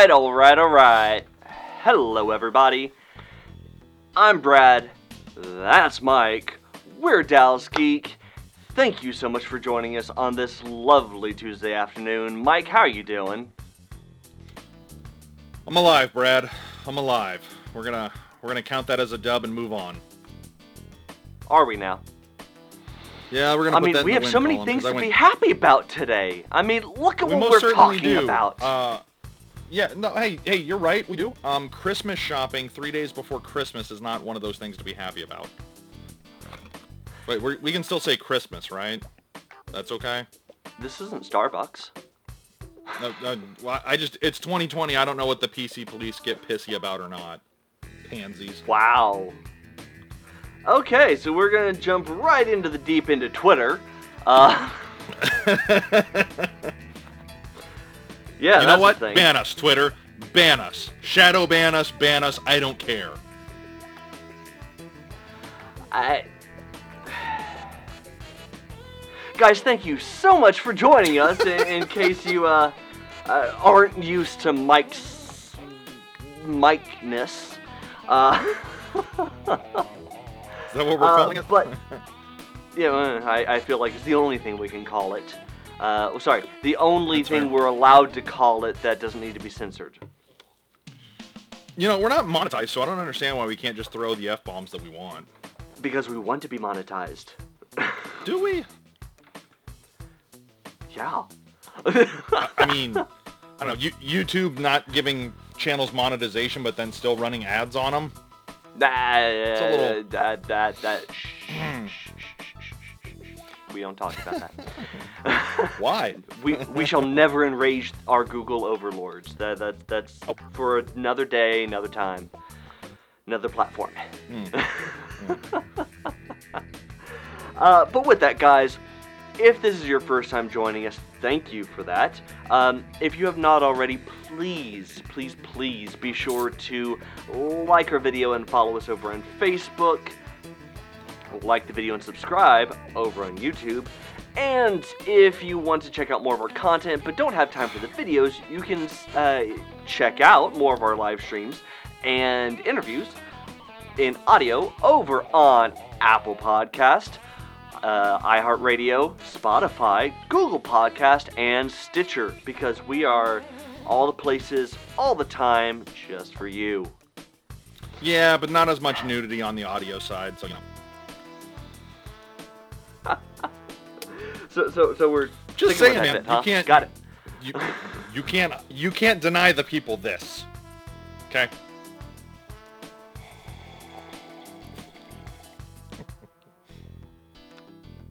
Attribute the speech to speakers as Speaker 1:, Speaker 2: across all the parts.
Speaker 1: All right, all right, all right. Hello, everybody. I'm Brad. That's Mike. We're Dallas Geek. Thank you so much for joining us on this lovely Tuesday afternoon. Mike, how are you doing?
Speaker 2: I'm alive, Brad. I'm alive. We're gonna we're gonna count that as a dub and move on.
Speaker 1: Are we now?
Speaker 2: Yeah, we're gonna.
Speaker 1: I mean, we have so many
Speaker 2: column,
Speaker 1: things to be happy about today. I mean, look at
Speaker 2: We
Speaker 1: what we're talking
Speaker 2: do.
Speaker 1: about.
Speaker 2: Uh, yeah, no, hey, hey, you're right. We do. Um, Christmas shopping three days before Christmas is not one of those things to be happy about. Wait, we're, we can still say Christmas, right? That's okay.
Speaker 1: this isn't Starbucks.
Speaker 2: No, no, well, I just it's 2020. I don't know what the PC police get pissy about or not. Pansies.
Speaker 1: Wow. Okay, so we're gonna jump right into the deep into Twitter. Uh, yeah,
Speaker 2: you know what? Ban us, Twitter. Ban us. Shadow ban us. Ban us. I don't care.
Speaker 1: I... Guys, thank you so much for joining us. in, in case you uh, uh, aren't used to Mike's Mike-ness. Uh,
Speaker 2: Is that what we're
Speaker 1: Uh,
Speaker 2: calling it?
Speaker 1: but yeah, I, I feel like it's the only thing we can call it. Uh, sorry, the only
Speaker 2: That's
Speaker 1: thing
Speaker 2: fair.
Speaker 1: we're allowed to call it that doesn't need to be censored.
Speaker 2: You know, we're not monetized, so I don't understand why we can't just throw the f bombs that we want.
Speaker 1: Because we want to be monetized.
Speaker 2: Do we?
Speaker 1: Yeah.
Speaker 2: I mean, I don't know. You, YouTube not giving channels monetization, but then still running ads on them.
Speaker 1: That,
Speaker 2: a little-
Speaker 1: that, that, that, shh, shh. We don't talk about that.
Speaker 2: Why?
Speaker 1: we, we shall never enrage our Google overlords. That, that, that's
Speaker 2: Oh.
Speaker 1: for another day, another time, another platform. uh, but with that, guys, if this is your first time joining us, thank you for that. Um, if you have not already, please, please, please be sure to like our video and follow us over on Facebook like the video and subscribe over on YouTube. And if you want to check out more of our content but don't have time for the videos, you can uh, check out more of our live streams and interviews in audio over on Apple Podcast, uh, iHeartRadio, Spotify, Google Podcast, and Stitcher because we are all the places, all the time, just for you.
Speaker 2: Yeah, but not as much nudity on the audio side, so you know.
Speaker 1: So, so, so we're
Speaker 2: Just saying, man,
Speaker 1: bit,
Speaker 2: you can't-
Speaker 1: Got it.
Speaker 2: You, you can't you can't deny the people this. Okay.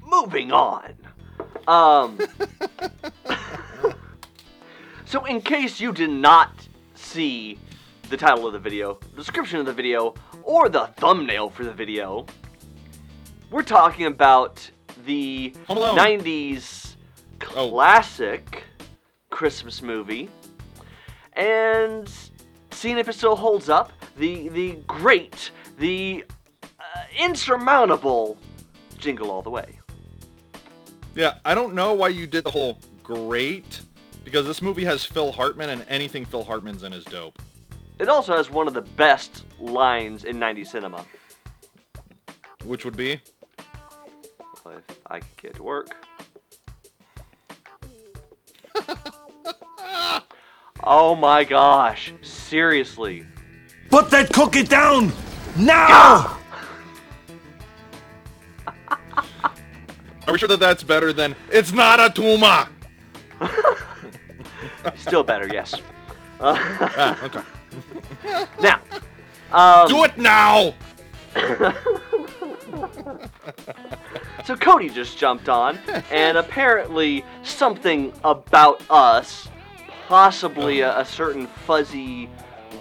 Speaker 1: moving on. Um, so, in case you did not see the title of the video, the description of the video, or the thumbnail for the video, we're talking about the
Speaker 2: Home Alone.
Speaker 1: 90s
Speaker 2: Oh.
Speaker 1: classic Christmas movie and seeing if it still holds up. The, the great, the uh, insurmountable Jingle All the Way.
Speaker 2: Yeah, I don't know why you did the whole great because this movie has Phil Hartman and anything Phil Hartman's in is dope.
Speaker 1: It also has one of the best lines in 90s cinema.
Speaker 2: Which would be
Speaker 1: If I could get to work. oh my gosh. Seriously.
Speaker 3: Put that cookie down now!
Speaker 2: Are we sure that that's better than it's not a tumor?
Speaker 1: Still better, yes.
Speaker 2: ah, okay.
Speaker 1: Now, um,
Speaker 2: Do it now.
Speaker 1: So Cody just jumped on, and apparently something about us, possibly a, a certain fuzzy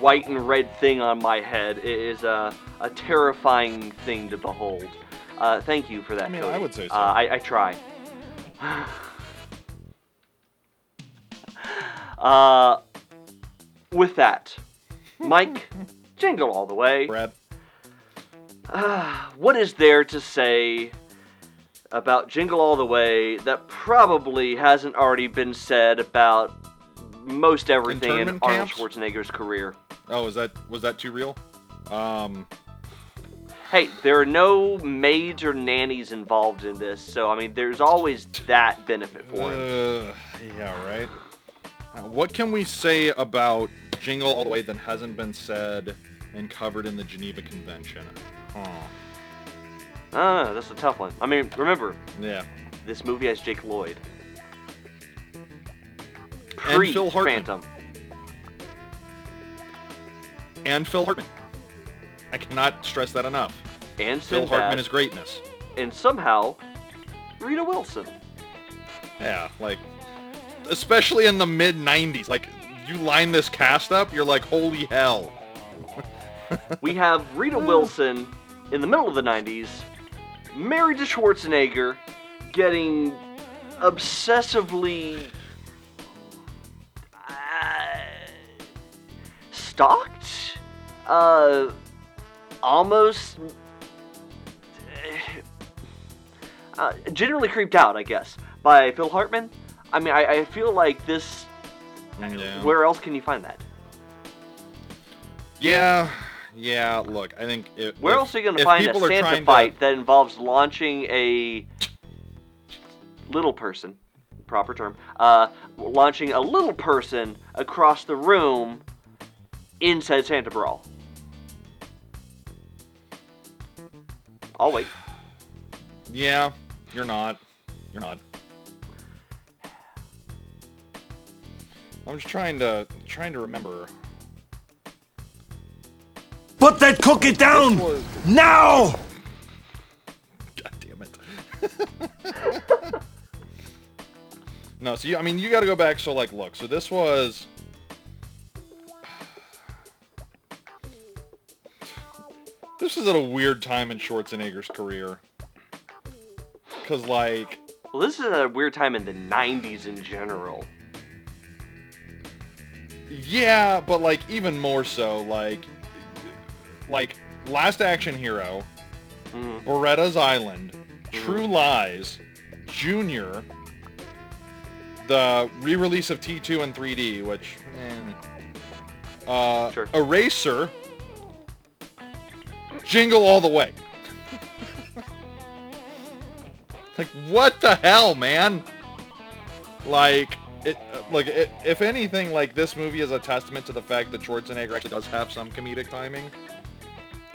Speaker 1: white and red thing on my head, is a, a terrifying thing to behold. Uh, thank you for that.
Speaker 2: I mean,
Speaker 1: Cody.
Speaker 2: I would say so.
Speaker 1: Uh, I, I try. uh, with that, Mike, jingle all the way.
Speaker 2: Brad.
Speaker 1: What is there to say about Jingle All the Way that probably hasn't already been said about most everything in Arnold
Speaker 2: camps?
Speaker 1: Schwarzenegger's career.
Speaker 2: Oh, is that was that too real? Um,
Speaker 1: Hey, there are no maids or nannies involved in this, so I mean, there's always that benefit for him.
Speaker 2: uh, yeah, right. Uh, what can we say about Jingle All the Way that hasn't been said and covered in the Geneva Convention? Huh.
Speaker 1: Ah, that's a tough one. I mean, remember,
Speaker 2: Yeah.
Speaker 1: this movie has Jake Lloyd.
Speaker 2: And
Speaker 1: Pre
Speaker 2: Phil Hartman.
Speaker 1: Phantom.
Speaker 2: And Phil Hartman. I cannot stress that enough.
Speaker 1: And
Speaker 2: Phil
Speaker 1: Sinbad.
Speaker 2: Hartman is greatness.
Speaker 1: and somehow, Rita Wilson.
Speaker 2: Yeah, like, especially in the mid 90s. Like, you line this cast up, you're like, holy hell.
Speaker 1: We have Rita Wilson in the middle of the 90s, married to Schwarzenegger, getting obsessively uh, stalked, uh, almost uh, generally creeped out, I guess, by Phil Hartman. I mean, I, I feel like this.
Speaker 2: Yeah.
Speaker 1: Where else can you find that?
Speaker 2: Yeah, yeah. Look, I think if,
Speaker 1: Where
Speaker 2: if-
Speaker 1: else are you going to find a Santa fight
Speaker 2: To,
Speaker 1: that involves launching a little person, proper term, uh, launching a little person across the room inside Santa Brawl? I'll wait.
Speaker 2: yeah, you're not. You're not. I'm just trying to trying to remember.
Speaker 3: Put that cookie down!
Speaker 2: This
Speaker 3: Now!
Speaker 2: God damn it. no, so you, I mean, you got to go back. So, like, look. So this was. This is at a weird time in Schwarzenegger's career. Cause like,
Speaker 1: Well, this is a weird time in the 90s in general.
Speaker 2: yeah, but like even more so, like, like Last Action Hero,
Speaker 1: Mhm.
Speaker 2: Beretta's Island, True Lies, Junior, the re-release of T2 and 3D, which, eh, uh,
Speaker 1: Sure.
Speaker 2: Eraser, Jingle All the Way. like, what the hell, man? Like, it, like, it, if anything, like, this movie is a testament to the fact that Schwarzenegger actually does have some comedic timing.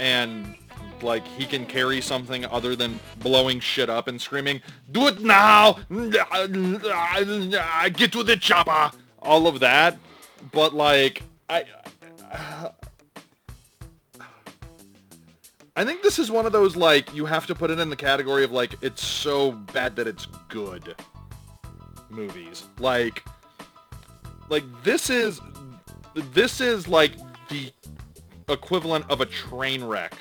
Speaker 2: And, like, he can carry something other than blowing shit up and screaming, Do it now! Get to the chopper! All of that. But, like, I... I think this is one of those, like, you have to put it in the category of, like, it's so bad that it's good movies. Like, like, this is, this is, like, the equivalent of a train wreck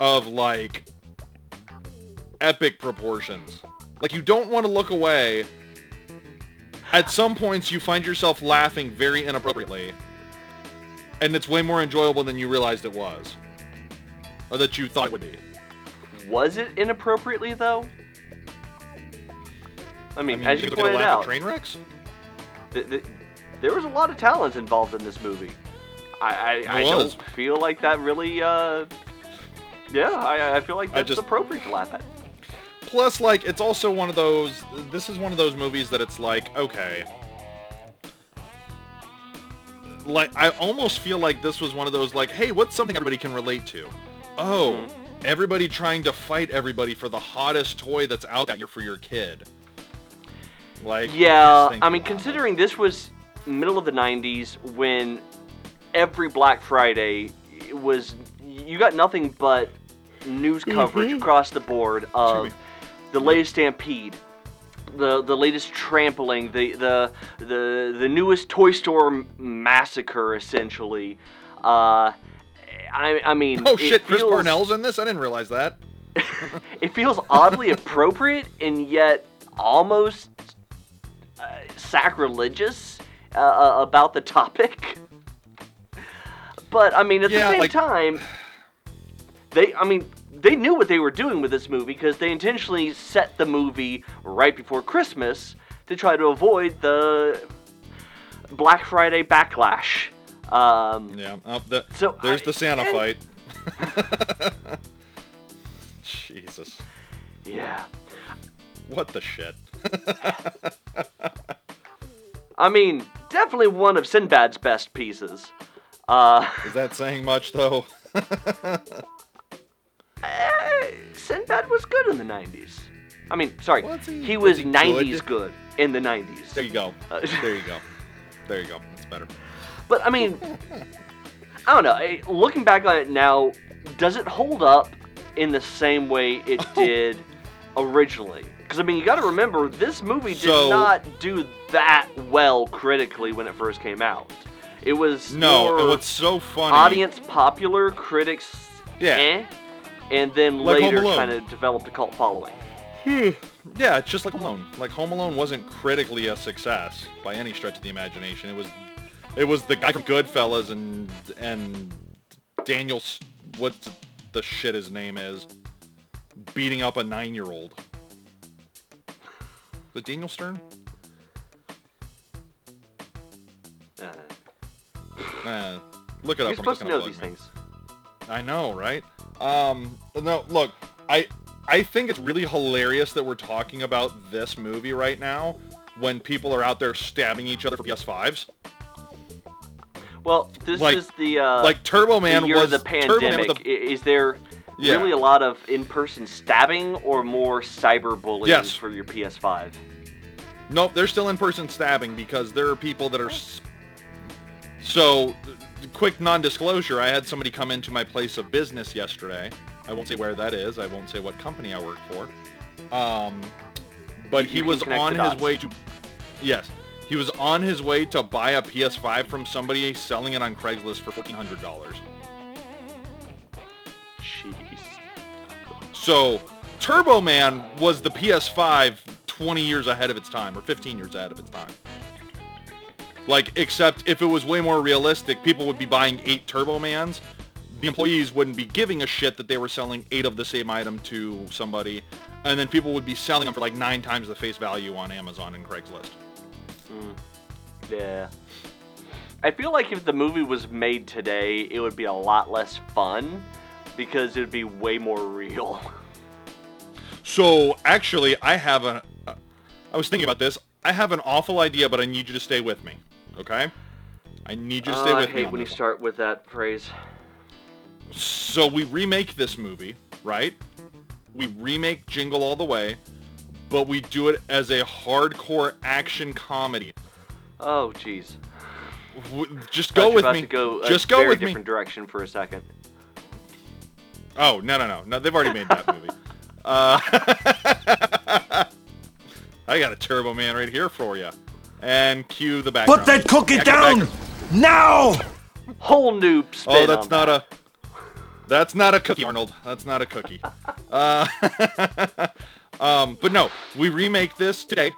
Speaker 2: of, like, epic proportions. Like, you don't want to look away. At some points, you find yourself laughing very inappropriately and it's way more enjoyable than you realized it was, or that you thought it would be.
Speaker 1: Was it inappropriately, though? I mean, as you
Speaker 2: they're
Speaker 1: pointed
Speaker 2: gonna laugh at
Speaker 1: out,
Speaker 2: train wrecks.
Speaker 1: th- th- there was a lot of talent involved in this movie. I, I, I don't feel like that really. Uh, yeah, I, I feel like that's
Speaker 2: just-
Speaker 1: appropriate to laugh at.
Speaker 2: Plus, like, it's also one of those. This is one of those movies that it's like, okay. Like, I almost feel like this was one of those, like, hey, what's something everybody can relate to? Oh,
Speaker 1: Mm-hmm.
Speaker 2: everybody trying to fight everybody for the hottest toy that's out there for your kid. Like,
Speaker 1: Yeah, I mean, considering this was middle of the '90s when every Black Friday was, you got nothing but news coverage across the board of the latest stampede, the the latest trampling, the the the the newest toy store massacre, essentially. Uh, I I mean,
Speaker 2: Oh
Speaker 1: it
Speaker 2: shit, Chris
Speaker 1: feels-
Speaker 2: Parnell's in this? I didn't realize that.
Speaker 1: it feels oddly appropriate and yet almost uh, sacrilegious uh, uh, about the topic. But I mean, at
Speaker 2: Yeah,
Speaker 1: the same
Speaker 2: like-
Speaker 1: time, they I mean they knew what they were doing with this movie because they intentionally set the movie right before Christmas to try to avoid the Black Friday backlash. Um,
Speaker 2: Yeah. Oh, the,
Speaker 1: So,
Speaker 2: there's
Speaker 1: I-
Speaker 2: the Santa
Speaker 1: and-
Speaker 2: fight. Jesus.
Speaker 1: yeah.
Speaker 2: What the shit?
Speaker 1: I mean, definitely one of Sinbad's best pieces. Uh,
Speaker 2: Is that saying much though?
Speaker 1: eh, Sinbad was good in the 90s. I mean, sorry,
Speaker 2: Was he-
Speaker 1: he
Speaker 2: was
Speaker 1: was
Speaker 2: he
Speaker 1: 90s
Speaker 2: good?
Speaker 1: good in the 90s.
Speaker 2: There you go.
Speaker 1: Uh,
Speaker 2: There you go. There you go. That's better.
Speaker 1: But I mean, I don't know. eh, Looking back on it now, does it hold up in the same way it did originally? Because I mean, you got to remember this movie did
Speaker 2: So-
Speaker 1: not do that well critically when it first came out. It was
Speaker 2: No, what's so funny?
Speaker 1: audience popular, critics
Speaker 2: Yeah.
Speaker 1: eh, and then
Speaker 2: Like
Speaker 1: later kind of developed a cult following.
Speaker 2: Yeah, it's just like Home Alone. Like Home Alone wasn't critically a success by any stretch of the imagination. It was, it was the guy from Goodfellas and and Daniel, what the shit his name is, beating up a nine-year-old. The Daniel Stern?
Speaker 1: Uh,
Speaker 2: look it
Speaker 1: you're
Speaker 2: up. I'm
Speaker 1: supposed to know
Speaker 2: plug
Speaker 1: these
Speaker 2: me.
Speaker 1: things.
Speaker 2: I know, right? Um, no, look, I I think it's really hilarious that we're talking about this movie right now when people are out there stabbing each other for PS5s.
Speaker 1: Well, this
Speaker 2: Like-
Speaker 1: is the uh,
Speaker 2: like Turbo
Speaker 1: the
Speaker 2: Man
Speaker 1: year
Speaker 2: was
Speaker 1: of the pandemic.
Speaker 2: was
Speaker 1: I-
Speaker 2: a,
Speaker 1: Is there
Speaker 2: Yeah.
Speaker 1: really a lot of in-person stabbing or more cyberbullying
Speaker 2: Yes.
Speaker 1: for your PS5?
Speaker 2: nope, they're still in-person stabbing because there are people that are. So, quick non-disclosure: I had somebody come into my place of business yesterday. I won't say where that is. I won't say what company I work for. Um, but he was on his way to. Yes, he was on his way to buy a PS5 from somebody selling it on Craigslist for fourteen hundred dollars.
Speaker 1: Jeez.
Speaker 2: So, Turbo Man was the PS5 20 years ahead of its time, or 15 years ahead of its time. Like, except if it was way more realistic, people would be buying eight Turbo Mans. The employees wouldn't be giving a shit that they were selling eight of the same item to somebody, and then people would be selling them for like nine times the face value on Amazon and Craigslist. Hmm.
Speaker 1: Yeah. I feel like if the movie was made today, it would be a lot less fun because it would be way more real.
Speaker 2: So, actually, I have a... Uh, I was thinking about this. I have an awful idea, but I need you to stay with me, okay? I need you to stay
Speaker 1: Uh,
Speaker 2: with me I
Speaker 1: hate
Speaker 2: on
Speaker 1: when you
Speaker 2: one.
Speaker 1: start with that phrase.
Speaker 2: So we remake this movie, right? We remake Jingle All the Way, but we do it as a hardcore action comedy.
Speaker 1: Oh, jeez.
Speaker 2: Just go with me.
Speaker 1: Go
Speaker 2: Just go with me.
Speaker 1: different direction for a second.
Speaker 2: Oh no no no no! They've already made that movie. Uh, I got a Turbo Man right here for you, and cue the background.
Speaker 3: Put that cookie
Speaker 2: Back-
Speaker 3: down!
Speaker 2: back-
Speaker 3: Now!
Speaker 1: Whole new spin
Speaker 2: Oh, that's
Speaker 1: on
Speaker 2: not
Speaker 1: that.
Speaker 2: a. That's not a cookie, Arnold. That's not a cookie. Uh, um, but no, we remake this today.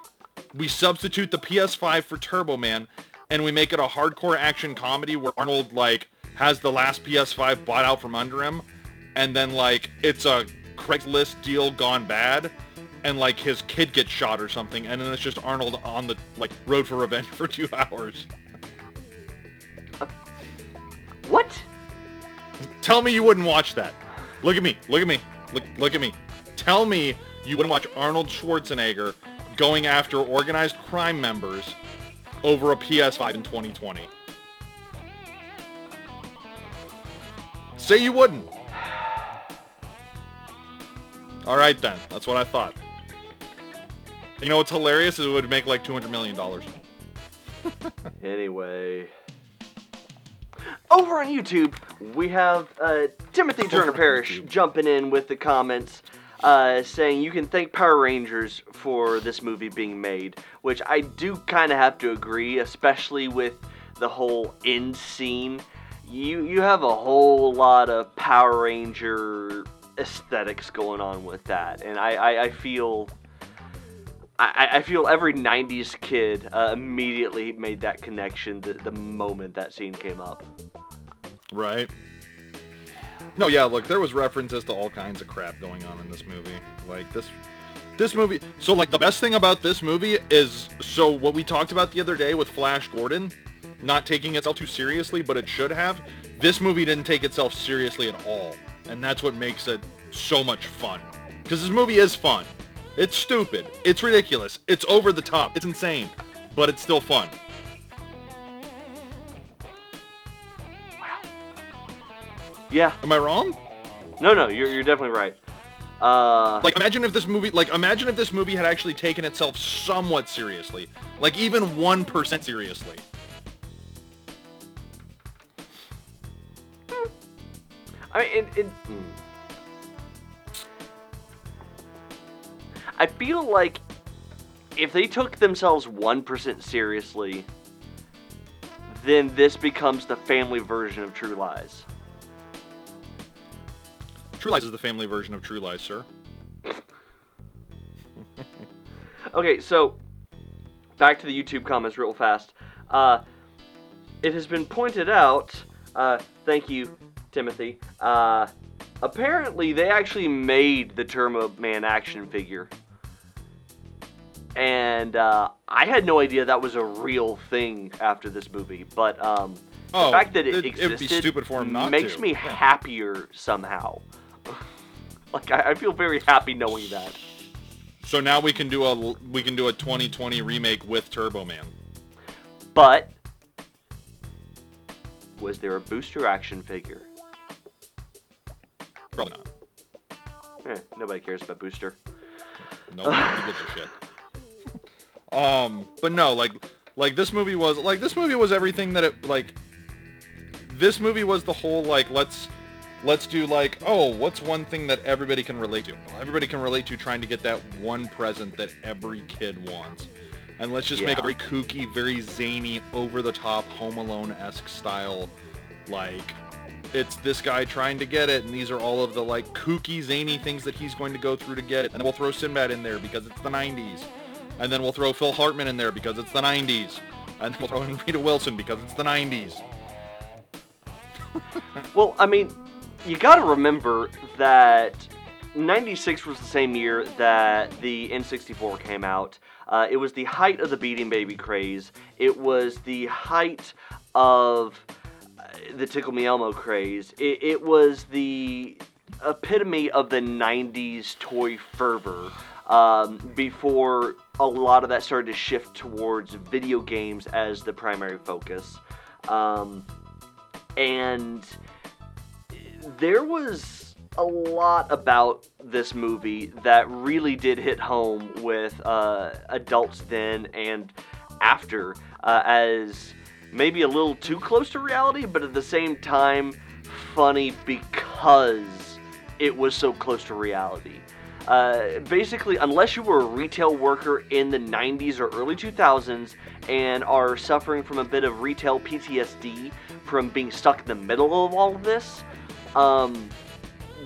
Speaker 2: We substitute the PS5 for Turbo Man, and we make it a hardcore action comedy where Arnold like has the last PS5 bought out from under him, and then like it's a Craigslist deal gone bad, and like his kid gets shot or something, and then it's just Arnold on the like road for revenge for two hours.
Speaker 1: What?
Speaker 2: Tell me you wouldn't watch that. Look at me. Look at me. Look look at me. Tell me you wouldn't watch Arnold Schwarzenegger going after organized crime members over a PS5 in 2020. Say you wouldn't. All right then. That's what I thought. You know what's hilarious is it would make like 200 million dollars.
Speaker 1: Anyway. Over on YouTube, we have uh, Timothy Turner Parrish jumping in with the comments uh, saying you can thank Power Rangers for this movie being made, which I do kind of have to agree, especially with the whole end scene. You you have a whole lot of Power Ranger aesthetics going on with that, and I, I, I feel I, I feel every 90s kid uh, immediately made that connection the, the moment that scene came up.
Speaker 2: Right. No, yeah, look, there was references to all kinds of crap going on in this movie. Like this this movie. So like the best thing about this movie is so what we talked about the other day with Flash Gordon, not taking itself too seriously, but it should have. This movie didn't take itself seriously at all, and that's what makes it so much fun. Because this movie is fun. It's stupid. It's ridiculous. It's over the top. It's insane, but it's still fun.
Speaker 1: Yeah.
Speaker 2: Am I wrong?
Speaker 1: No, no, you're, you're definitely right. Uh,
Speaker 2: Like imagine if this movie like imagine if this movie had actually taken itself somewhat seriously. Like even 1% seriously.
Speaker 1: I mean, it, it, I feel like if they took themselves 1% seriously, then this becomes the family version of True Lies.
Speaker 2: True Lies is the family version of True Lies, sir.
Speaker 1: Okay, so back to the YouTube comments real fast. Uh, it has been pointed out, uh, thank you, Timothy. Uh, apparently, they actually made the Turbo Man action figure. And uh, I had no idea that was a real thing after this movie. But um,
Speaker 2: Oh,
Speaker 1: the fact that it,
Speaker 2: it-
Speaker 1: existed
Speaker 2: it'd be stupid for 'em not
Speaker 1: makes
Speaker 2: to.
Speaker 1: me
Speaker 2: Yeah.
Speaker 1: happier somehow. like I, I feel very happy knowing that.
Speaker 2: So now we can do a we can do a 2020 remake with Turbo Man.
Speaker 1: But was there a booster action figure?
Speaker 2: Probably not.
Speaker 1: Eh, nobody cares about booster.
Speaker 2: No, nobody gives a shit. Um, but no, like, like this movie was like this movie was everything that it like. This movie was the whole like let's let's do like oh what's one thing that everybody can relate to? Well, everybody can relate to trying to get that one present that every kid wants, and let's just make a very kooky, very zany, over the top Home Alone esque style, like it's this guy trying to get it, and these are all of the like kooky, zany things that he's going to go through to get it. And we'll throw Sinbad in there because it's the 90s, and then we'll throw Phil Hartman in there because it's the 90s, and then we'll throw in Rita Wilson because it's the 90s.
Speaker 1: Well, I mean, you got to remember that 96 was the same year that the N64 came out. Uh, it was the height of the Beanie Baby craze. It was the height of uh, the Tickle Me Elmo craze. It, it was the epitome of the 90s toy fervor um, before a lot of that started to shift towards video games as the primary focus. Um, and there was a lot about this movie that really did hit home with uh, adults then and after uh, as maybe a little too close to reality, but at the same time funny because it was so close to reality. Uh, basically, unless you were a retail worker in the 90s or early 2000s and are suffering from a bit of retail PTSD from being stuck in the middle of all of this, um,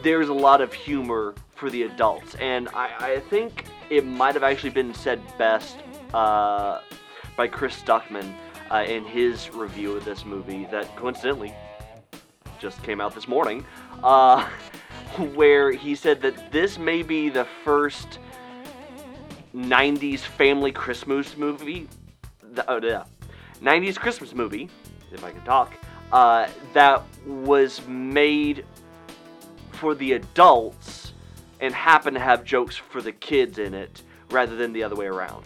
Speaker 1: there's a lot of humor for the adults. And I, I think it might have actually been said best uh, by Chris Stuckman uh, in his review of this movie that coincidentally just came out this morning. Where he said that this may be the first 90s family Christmas movie. th- oh, yeah. 90s Christmas movie, if I can talk, uh, that was made for the adults and happened to have jokes for the kids in it rather than the other way around.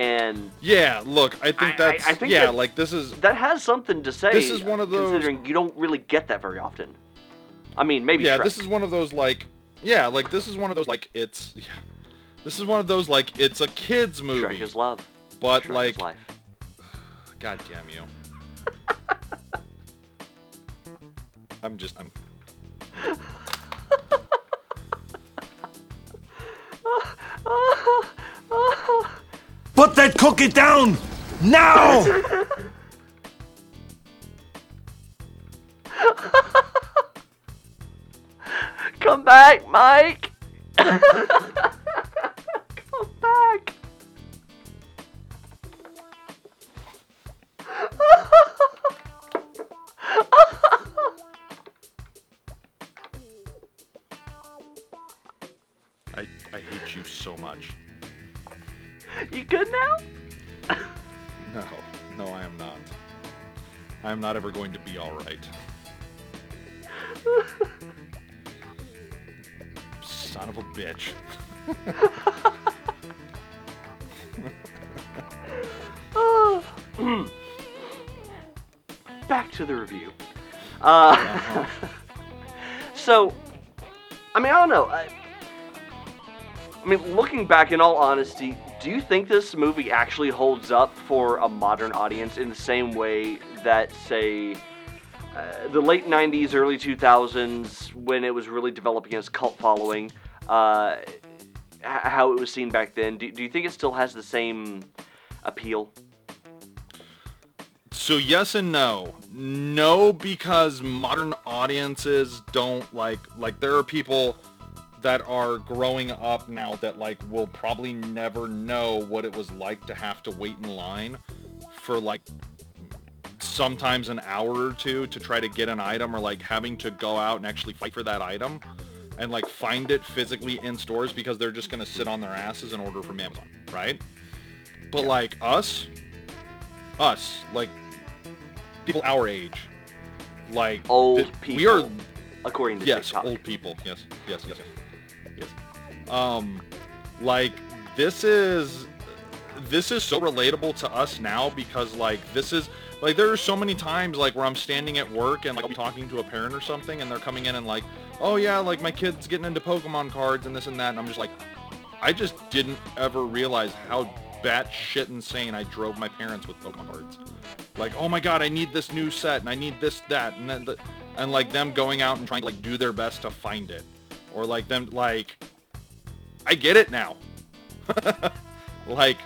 Speaker 1: And
Speaker 2: Yeah, look, I
Speaker 1: I-
Speaker 2: think that's
Speaker 1: I think
Speaker 2: yeah,
Speaker 1: that-
Speaker 2: like this is
Speaker 1: that has something to say.
Speaker 2: This is one of those-
Speaker 1: Considering you don't really get that very often. I mean, maybe
Speaker 2: yeah,
Speaker 1: Shrek.
Speaker 2: this is one of those like yeah, like this is one of those like it's yeah. This is one of those like it's a kids movie,
Speaker 1: Shrek is love.
Speaker 2: but
Speaker 1: Shrek
Speaker 2: like
Speaker 1: is life.
Speaker 2: God damn you. I'm just I'm
Speaker 3: Put that cookie down! Now!
Speaker 1: Come back, Mike! Come back!
Speaker 2: I, I hate you so much.
Speaker 1: You good now?
Speaker 2: No, no, I am not. I am not ever going to be alright. Son of a bitch.
Speaker 1: Back to the review. Uh,
Speaker 2: Uh-huh.
Speaker 1: so, I mean, I don't know. I, I mean, looking back, in all honesty, do you think this movie actually holds up for a modern audience in the same way that, say, uh, the late 90s, early 2000s, when it was really developing its cult following, uh, how it was seen back then? Do, do you think it still has the same appeal?
Speaker 2: So yes and no. No, because modern audiences don't like like there are people that are growing up now that like will probably never know what it was like to have to wait in line for like sometimes an hour or two to try to get an item or like having to go out and actually fight for that item and like find it physically in stores because they're just going to sit on their asses and order from Amazon, right? But like us, us, like people our age, like
Speaker 1: Old
Speaker 2: th-
Speaker 1: people.
Speaker 2: we are
Speaker 1: According to
Speaker 2: yes,
Speaker 1: TikTok.
Speaker 2: old people. Yes, yes, yes, yes. Um, like this is this is so relatable to us now because like this is like there are so many times like where I'm standing at work and like be talking to a parent or something and they're coming in and like, oh yeah, like my kid's getting into Pokemon cards and this and that and I'm just like, I just didn't ever realize how batshit insane I drove my parents with Pokemon cards. Like, oh my god, I need this new set and I need this, that, and then the, and like them going out and trying to like do their best to find it. Or like them like I get it now. like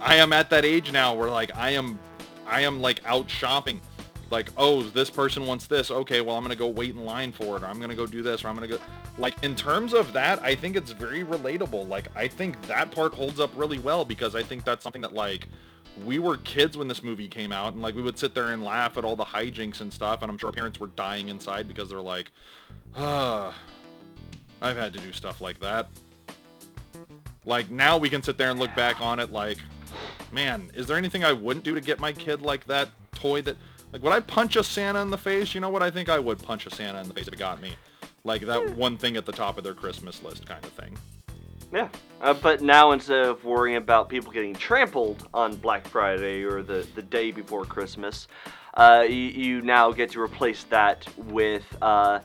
Speaker 2: I am at that age now where like I am I am like out shopping. Like, oh, this person wants this. Okay, well I'm gonna go wait in line for it, or I'm gonna go do this, or I'm gonna go like in terms of that, I think it's very relatable. Like I think that part holds up really well because I think that's something that like we were kids when this movie came out and like we would sit there and laugh at all the hijinks and stuff and I'm sure parents were dying inside because they're like, ah, I've had to do stuff like that. Like now we can sit there and look back on it like, man, is there anything I wouldn't do to get my kid like that toy that, like would I punch a Santa in the face? You know what? I think I would punch a Santa in the face if it got me. Like that one thing at the top of their Christmas list kind of thing.
Speaker 1: Yeah, uh, but now instead of worrying about people getting trampled on Black Friday or the, the day before Christmas, uh, you, you now get to replace that with uh,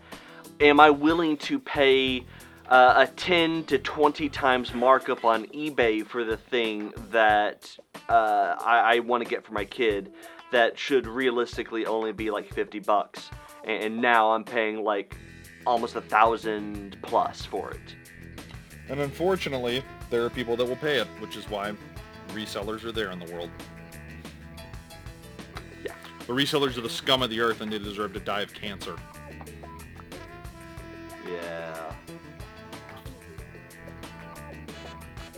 Speaker 1: Am I willing to pay uh, a 10 to 20 times markup on eBay for the thing that uh, I, I want to get for my kid that should realistically only be like 50 bucks? And, and now I'm paying like almost a thousand plus for it.
Speaker 2: And unfortunately, there are people that will pay it, which is why resellers are there in the world.
Speaker 1: Yeah.
Speaker 2: The resellers are the scum of the earth and they deserve to die of cancer.
Speaker 1: Yeah.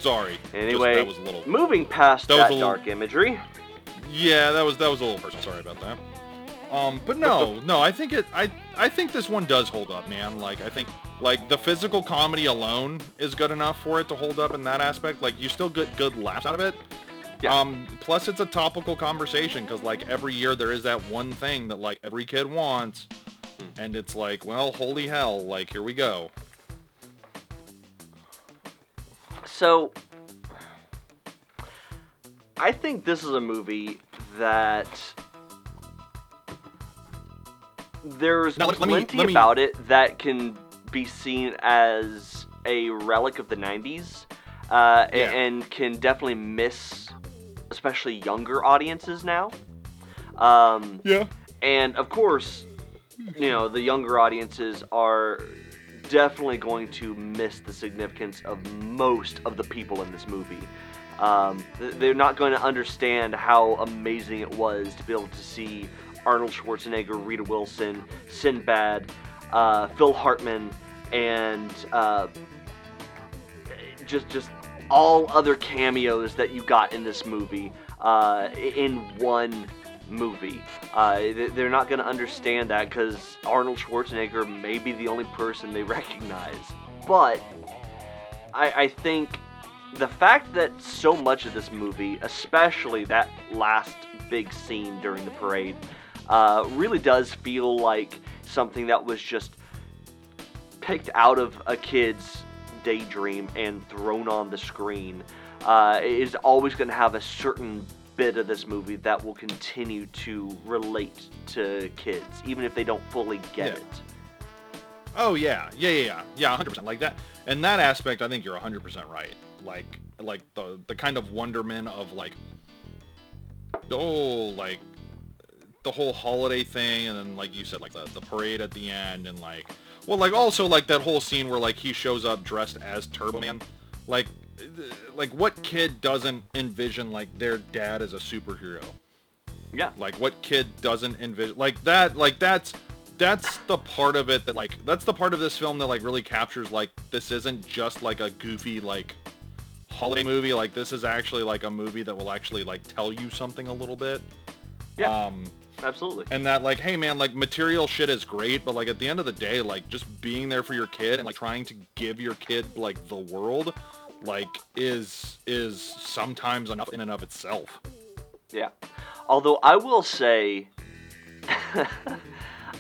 Speaker 2: Sorry. Just-
Speaker 1: Anyway,
Speaker 2: that was a little.
Speaker 1: moving past
Speaker 2: That
Speaker 1: that,
Speaker 2: little-
Speaker 1: dark imagery.
Speaker 2: Yeah, that was that was a little personal. Sorry about that. Um, but no, no, I think it. I I think this one does hold up, man. Like I think like the physical comedy alone is good enough for it to hold up in that aspect. Like you still get good laughs out of it.
Speaker 1: Yeah.
Speaker 2: Um, plus it's a topical conversation because like every year there is that one thing that like every kid wants, and it's like, well, holy hell, like here we go.
Speaker 1: So, I think this is a movie that there's
Speaker 2: Now, let- let me-
Speaker 1: plenty
Speaker 2: let me-
Speaker 1: about it that can be seen as a relic of the 90s uh,
Speaker 2: Yeah.
Speaker 1: and can definitely miss especially younger audiences now. Um,
Speaker 2: Yeah.
Speaker 1: and of course, you know, the younger audiences are definitely going to miss the significance of most of the people in this movie. Um, they're not going to understand how amazing it was to be able to see Arnold Schwarzenegger, Rita Wilson, Sinbad, uh, Phil Hartman, and uh, just just all other cameos that you got in this movie uh, in one movie. Uh, they- they're not going to understand that because Arnold Schwarzenegger may be the only person they recognize. But I, I think the fact that so much of this movie, especially that last big scene during the parade, uh, really does feel like something that was just picked out of a kid's daydream and thrown on the screen. Uh, is always going to have a certain bit of this movie that will continue to relate to kids, even if they don't fully get
Speaker 2: Yeah.
Speaker 1: it.
Speaker 2: Oh yeah, yeah, yeah, yeah, yeah, hundred percent. Like that, and that aspect, I think you're hundred percent right. Like, like the the kind of wonderment of like, oh, like the whole holiday thing, and then like you said, like the the parade at the end, and like, well, like also like that whole scene where like he shows up dressed as Turbo Man, like, like what kid doesn't envision like their dad as a superhero?
Speaker 1: Yeah.
Speaker 2: Like what kid doesn't envision like that like that's that's the part of it that like that's the part of this film that like really captures like this isn't just like a goofy like holiday movie like this is actually like a movie that will actually like tell you something a little bit.
Speaker 1: Yeah.
Speaker 2: Um
Speaker 1: Absolutely.
Speaker 2: and that like hey man like material shit is great but like at the end of the day like just being there for your kid and like trying to give your kid like the world like is is sometimes enough in and of itself.
Speaker 1: Yeah. Although I will say, I,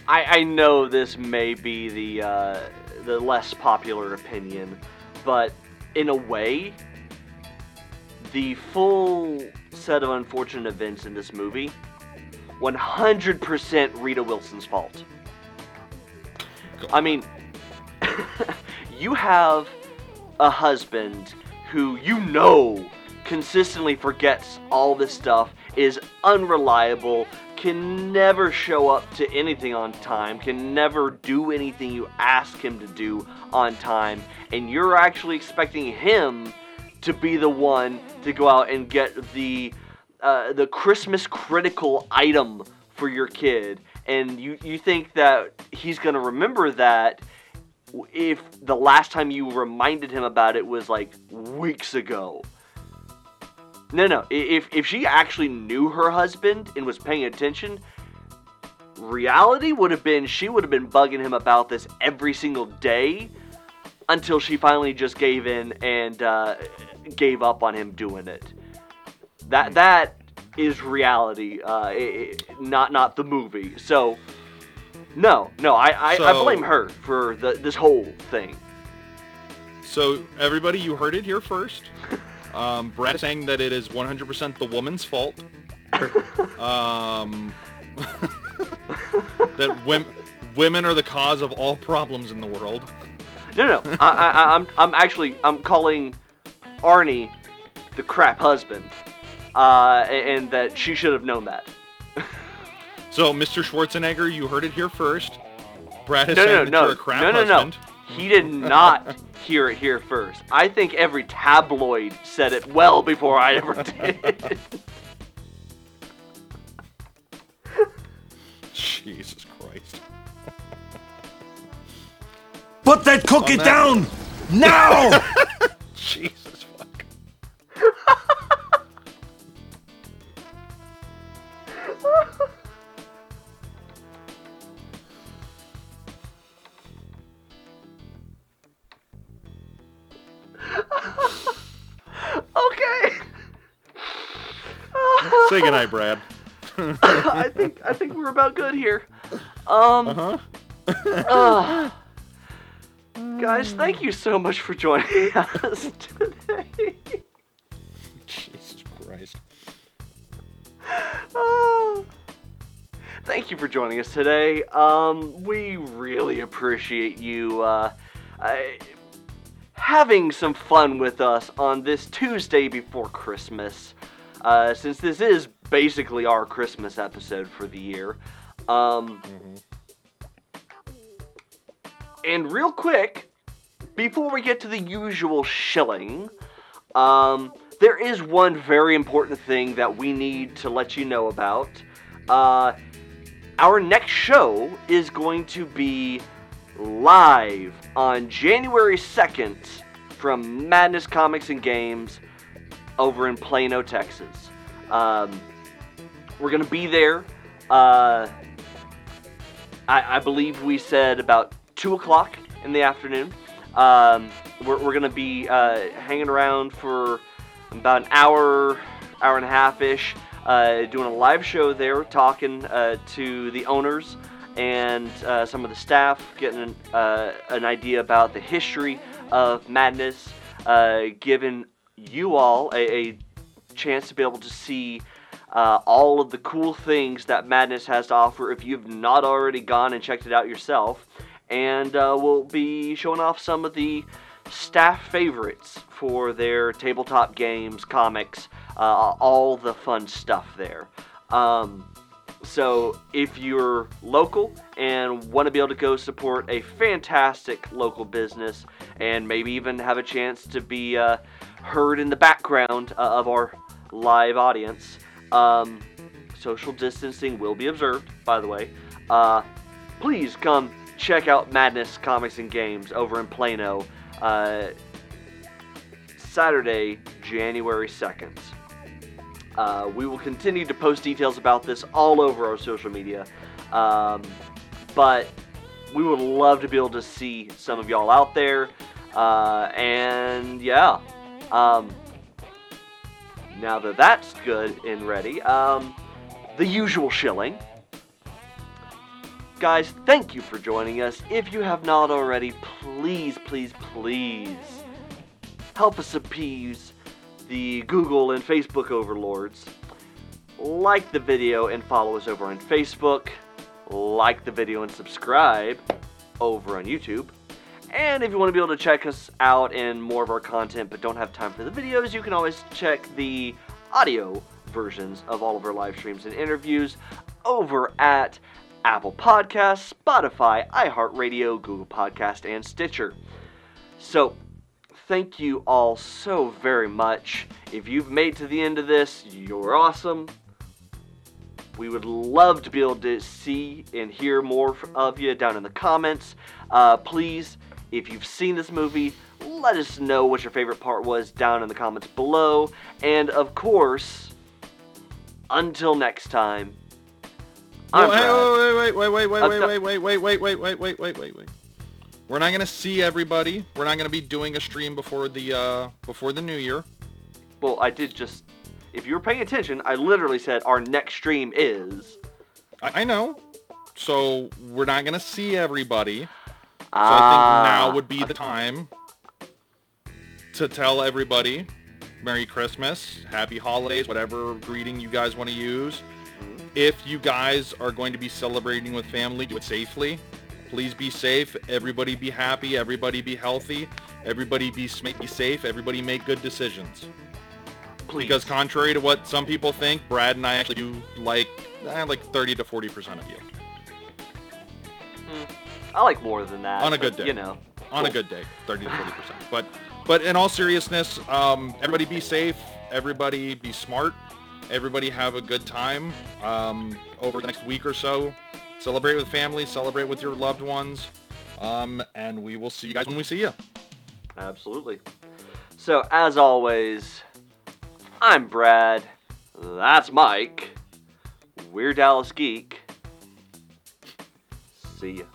Speaker 1: I know this may be the uh, the less popular opinion, but in a way, the full set of unfortunate events in this movie, 100% Rita Wilson's fault. I mean, you have a husband who you know consistently forgets all this stuff, is unreliable, can never show up to anything on time, can never do anything you ask him to do on time, and you're actually expecting him to be the one to go out and get the uh, the Christmas critical item for your kid, and you you think that he's gonna remember that if the last time you reminded him about it was like weeks ago. No, no. If if she actually knew her husband and was paying attention, reality would have been she would have been bugging him about this every single day until she finally just gave in and uh, gave up on him doing it. That that is reality, uh, i- i- not not the movie. So. No, no, I, I, I blame her for the, this whole thing.
Speaker 2: So everybody, you heard it here first. Um, Brad is saying that it is 100% the woman's fault. Um, that wom- women are the cause of all problems in the world.
Speaker 1: No, no, I, I, I- I'm, I'm actually, I'm calling Arnie the crap husband, uh, and that she should have known that.
Speaker 2: So, Mr. Schwarzenegger, you heard it here first. Brad has
Speaker 1: No,
Speaker 2: saying
Speaker 1: no,
Speaker 2: that
Speaker 1: no,
Speaker 2: you're a crap
Speaker 1: no, no, no.
Speaker 2: husband.
Speaker 1: He did not hear it here first. I think every tabloid said it well before I ever did.
Speaker 2: Jesus Christ.
Speaker 3: Put that cookie
Speaker 2: On that-
Speaker 3: down! Now!
Speaker 2: Jesus Say goodnight, Brad.
Speaker 1: I think I think we're about good here. Um.
Speaker 2: Uh-huh.
Speaker 1: uh, guys, thank you so much for joining us today.
Speaker 2: Jesus Christ.
Speaker 1: Uh, thank you for joining us today. Um, we really appreciate you uh, uh, having some fun with us on this Tuesday before Christmas. Uh, since this is basically our Christmas episode for the year. Um, and real quick, before we get to the usual shilling, um, there is one very important thing that we need to let you know about. Uh, our next show is going to be live on January 2nd from Madness Comics and Games over in Plano, Texas. Um, we're going to be there. Uh, I, I believe we said about 2 o'clock in the afternoon. Um, we're we're gonna be uh, hanging around for about an hour, hour and a half ish, uh, doing a live show there, talking uh, to the owners and uh, some of the staff, getting an, uh, an idea about the history of Madness, giving you all a, a chance to be able to see uh, all of the cool things that Madness has to offer if you've not already gone and checked it out yourself. And uh, we'll be showing off some of the staff favorites for their tabletop games, comics, uh, all the fun stuff there. Um, so if you're local and want to be able to go support a fantastic local business and maybe even have a chance to be uh, heard in the background uh, of our live audience, um, social distancing will be observed, by the way. Uh, please come check out Madness Comics and Games over in Plano. Uh, Saturday, January 2nd. Uh, we will continue to post details about this all over our social media. Um, but we would love to be able to see some of y'all out there. Uh, and yeah. Um, now that that's good and ready, um, the usual shilling. Guys, thank you for joining us. If you have not already, please, please, please help us appease the Google and Facebook overlords. Like the video and follow us over on Facebook. Like the video and subscribe over on YouTube. And if you want to be able to check us out and more of our content but don't have time for the videos, you can always check the audio versions of all of our live streams and interviews over at Apple Podcasts, Spotify, iHeartRadio, Google Podcast, and Stitcher. So, thank you all so very much. If you've made to the end of this, you're awesome. We would love to be able to see and hear more of you down in the comments. Uh, please, if you've seen this movie, let us know what your favorite part was down in the comments below. And of course, until next time, I'm
Speaker 2: Wait, wait, wait, wait, wait,
Speaker 1: Uh,
Speaker 2: wait, wait, wait, wait, wait, wait, wait, wait, wait, wait. We're not gonna see everybody. We're not gonna be doing a stream before the uh before the new year.
Speaker 1: Well, I did just. If you were paying attention, I literally said our next stream is.
Speaker 2: I, I know. So we're not gonna see everybody. So I
Speaker 1: Ah,
Speaker 2: think now would be the time to tell everybody Merry Christmas, Happy Holidays, whatever greeting you guys want to use. If you guys are going to be celebrating with family, do it safely. Please be safe. Everybody be happy. Everybody be healthy. Everybody be, be safe. Everybody make good decisions.
Speaker 1: please.
Speaker 2: Because contrary to what some people think, Brad and I actually do like eh, like 30 to 40 percent of you
Speaker 1: I like more than that.
Speaker 2: On a
Speaker 1: but,
Speaker 2: good day.
Speaker 1: You know.
Speaker 2: on a good day, 30 to 40 percent. But but in all seriousness, um, everybody be safe. Everybody be smart. Everybody have a good time um, over the next week or so. Celebrate with family. Celebrate with your loved ones. Um, and we will see you guys when we see you.
Speaker 1: Absolutely. So, as always, I'm Brad. That's Mike. We're Dallas Geek. See ya.